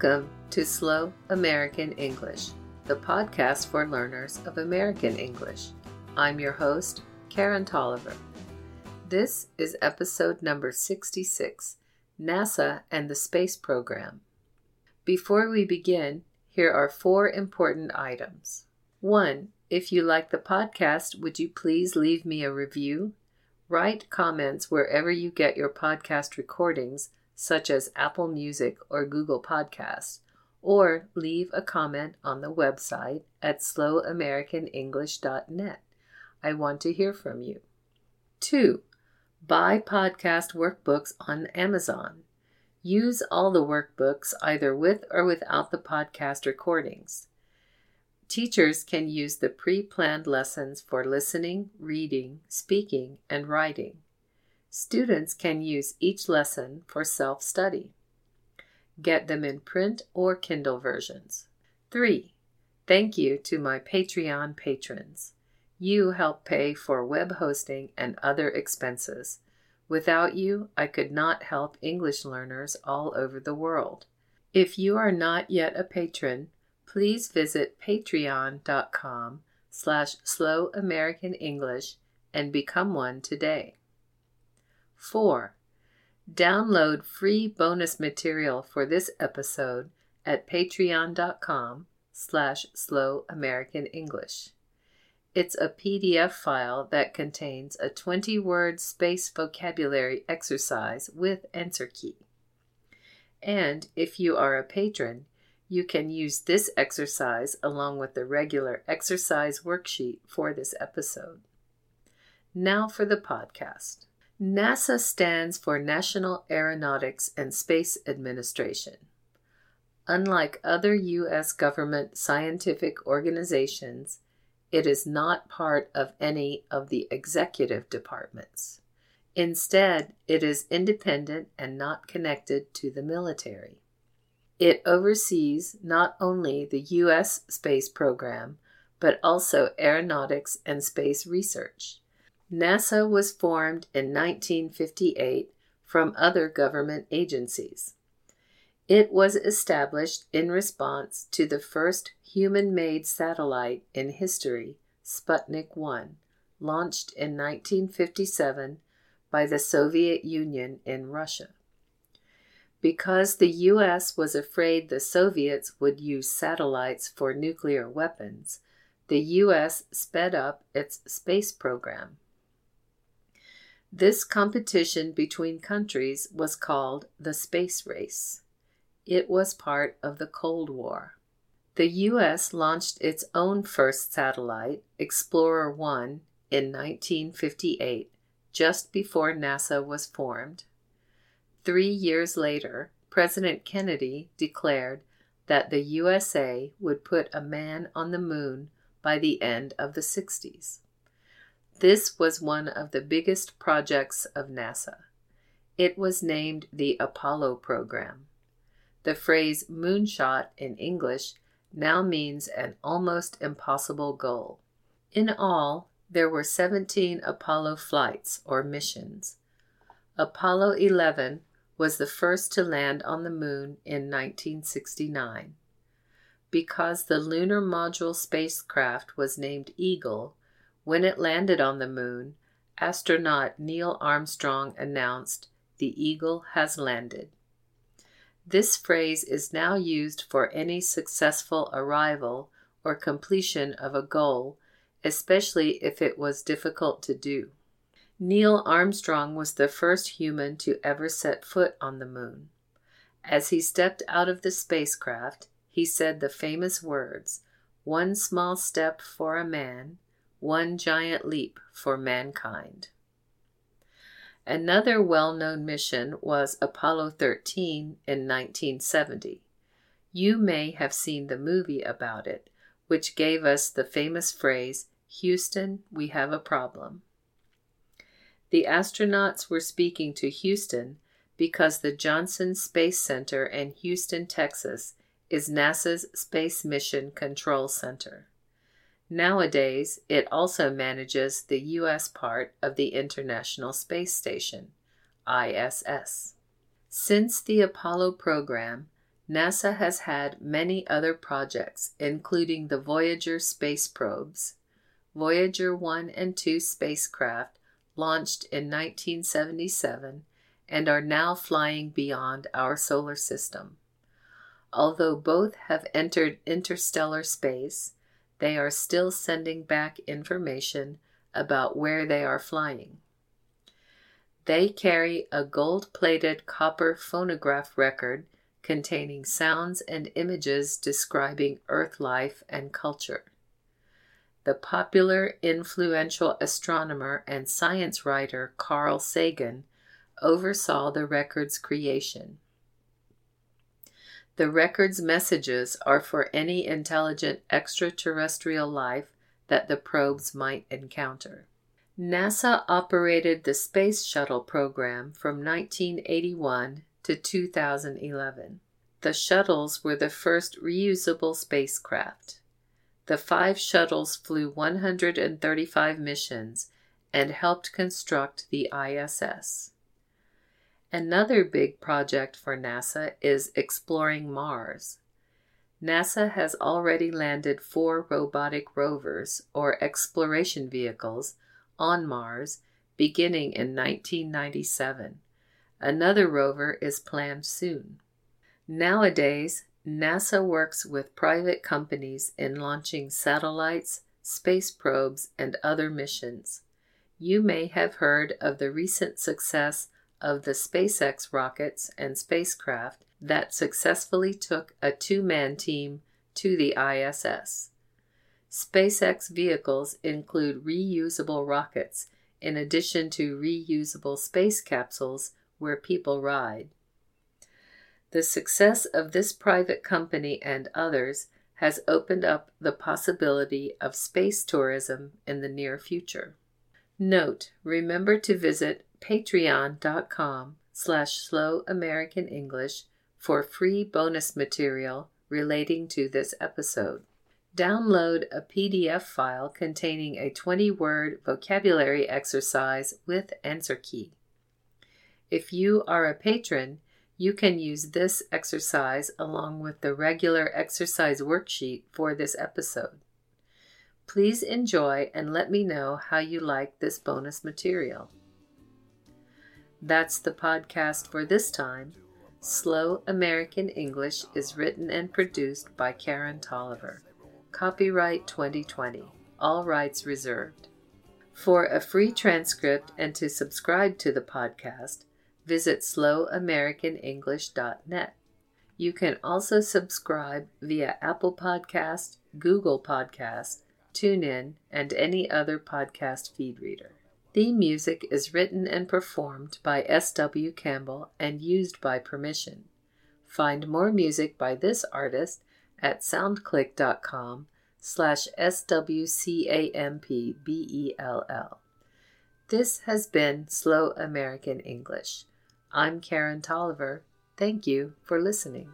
Welcome to Slow American English, the podcast for learners of American English. I'm your host, Karen Tolliver. This is episode number 66 NASA and the Space Program. Before we begin, here are four important items. One, if you like the podcast, would you please leave me a review? Write comments wherever you get your podcast recordings, such as Apple Music or Google Podcasts, or leave a comment on the website at slowamericanenglish.net. I want to hear from you. Two, buy podcast workbooks on Amazon. Use all the workbooks either with or without the podcast recordings. Teachers can use the pre planned lessons for listening, reading, speaking, and writing. Students can use each lesson for self study. Get them in print or Kindle versions. 3. Thank you to my Patreon patrons. You help pay for web hosting and other expenses. Without you, I could not help English learners all over the world. If you are not yet a patron, please visit patreon.com slash slow American English and become one today. 4. Download free bonus material for this episode at patreon.com slash slow American English. It's a PDF file that contains a 20 word space vocabulary exercise with answer key. And if you are a patron, you can use this exercise along with the regular exercise worksheet for this episode. Now for the podcast. NASA stands for National Aeronautics and Space Administration. Unlike other U.S. government scientific organizations, it is not part of any of the executive departments. Instead, it is independent and not connected to the military. It oversees not only the U.S. space program, but also aeronautics and space research. NASA was formed in 1958 from other government agencies. It was established in response to the first human made satellite in history, Sputnik 1, launched in 1957 by the Soviet Union in Russia. Because the U.S. was afraid the Soviets would use satellites for nuclear weapons, the U.S. sped up its space program. This competition between countries was called the space race. It was part of the Cold War. The U.S. launched its own first satellite, Explorer 1, in 1958, just before NASA was formed. Three years later, President Kennedy declared that the USA would put a man on the moon by the end of the 60s. This was one of the biggest projects of NASA. It was named the Apollo program. The phrase moonshot in English now means an almost impossible goal. In all, there were 17 Apollo flights or missions. Apollo 11 was the first to land on the moon in 1969. Because the lunar module spacecraft was named Eagle, when it landed on the moon, astronaut Neil Armstrong announced, The Eagle has landed. This phrase is now used for any successful arrival or completion of a goal, especially if it was difficult to do. Neil Armstrong was the first human to ever set foot on the moon. As he stepped out of the spacecraft, he said the famous words, One small step for a man, one giant leap for mankind. Another well known mission was Apollo 13 in 1970. You may have seen the movie about it, which gave us the famous phrase, Houston, we have a problem. The astronauts were speaking to Houston because the Johnson Space Center in Houston, Texas is NASA's Space Mission Control Center. Nowadays, it also manages the U.S. part of the International Space Station, ISS. Since the Apollo program, NASA has had many other projects, including the Voyager space probes. Voyager 1 and 2 spacecraft launched in 1977 and are now flying beyond our solar system. Although both have entered interstellar space, they are still sending back information about where they are flying. They carry a gold plated copper phonograph record containing sounds and images describing Earth life and culture. The popular, influential astronomer and science writer Carl Sagan oversaw the record's creation. The record's messages are for any intelligent extraterrestrial life that the probes might encounter. NASA operated the Space Shuttle program from 1981 to 2011. The shuttles were the first reusable spacecraft. The five shuttles flew 135 missions and helped construct the ISS. Another big project for NASA is exploring Mars. NASA has already landed four robotic rovers, or exploration vehicles, on Mars beginning in 1997. Another rover is planned soon. Nowadays, NASA works with private companies in launching satellites, space probes, and other missions. You may have heard of the recent success of the SpaceX rockets and spacecraft that successfully took a two man team to the ISS. SpaceX vehicles include reusable rockets in addition to reusable space capsules where people ride. The success of this private company and others has opened up the possibility of space tourism in the near future. Note, remember to visit patreon.com slash slow American English for free bonus material relating to this episode. Download a PDF file containing a 20 word vocabulary exercise with answer key. If you are a patron, you can use this exercise along with the regular exercise worksheet for this episode. Please enjoy and let me know how you like this bonus material. That's the podcast for this time. Slow American English is written and produced by Karen Tolliver. Copyright 2020. All rights reserved. For a free transcript and to subscribe to the podcast, visit slowamericanenglish.net. You can also subscribe via Apple Podcast, Google Podcast, TuneIn, and any other podcast feed reader. Theme music is written and performed by S.W. Campbell and used by permission. Find more music by this artist at soundclick.com slash S-W-C-A-M-P-B-E-L-L. This has been Slow American English. I'm Karen Tolliver. Thank you for listening.